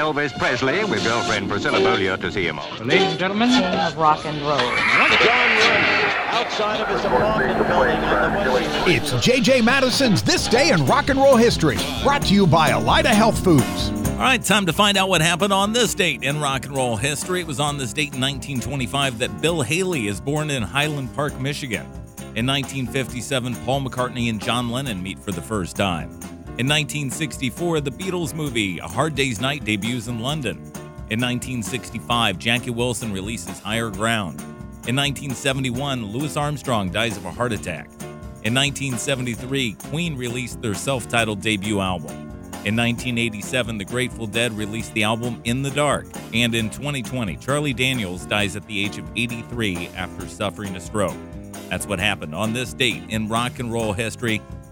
Elvis Presley with girlfriend Priscilla Beaulieu to see him off. Ladies and gentlemen, King of rock and roll. John Lennon, outside of his apartment building on the West It's JJ Madison's This Day in Rock and Roll History, brought to you by Elida Health Foods. All right, time to find out what happened on this date in rock and roll history. It was on this date in 1925 that Bill Haley is born in Highland Park, Michigan. In 1957, Paul McCartney and John Lennon meet for the first time. In 1964, the Beatles movie A Hard Day's Night debuts in London. In 1965, Jackie Wilson releases Higher Ground. In 1971, Louis Armstrong dies of a heart attack. In 1973, Queen released their self titled debut album. In 1987, the Grateful Dead released the album In the Dark. And in 2020, Charlie Daniels dies at the age of 83 after suffering a stroke. That's what happened on this date in rock and roll history.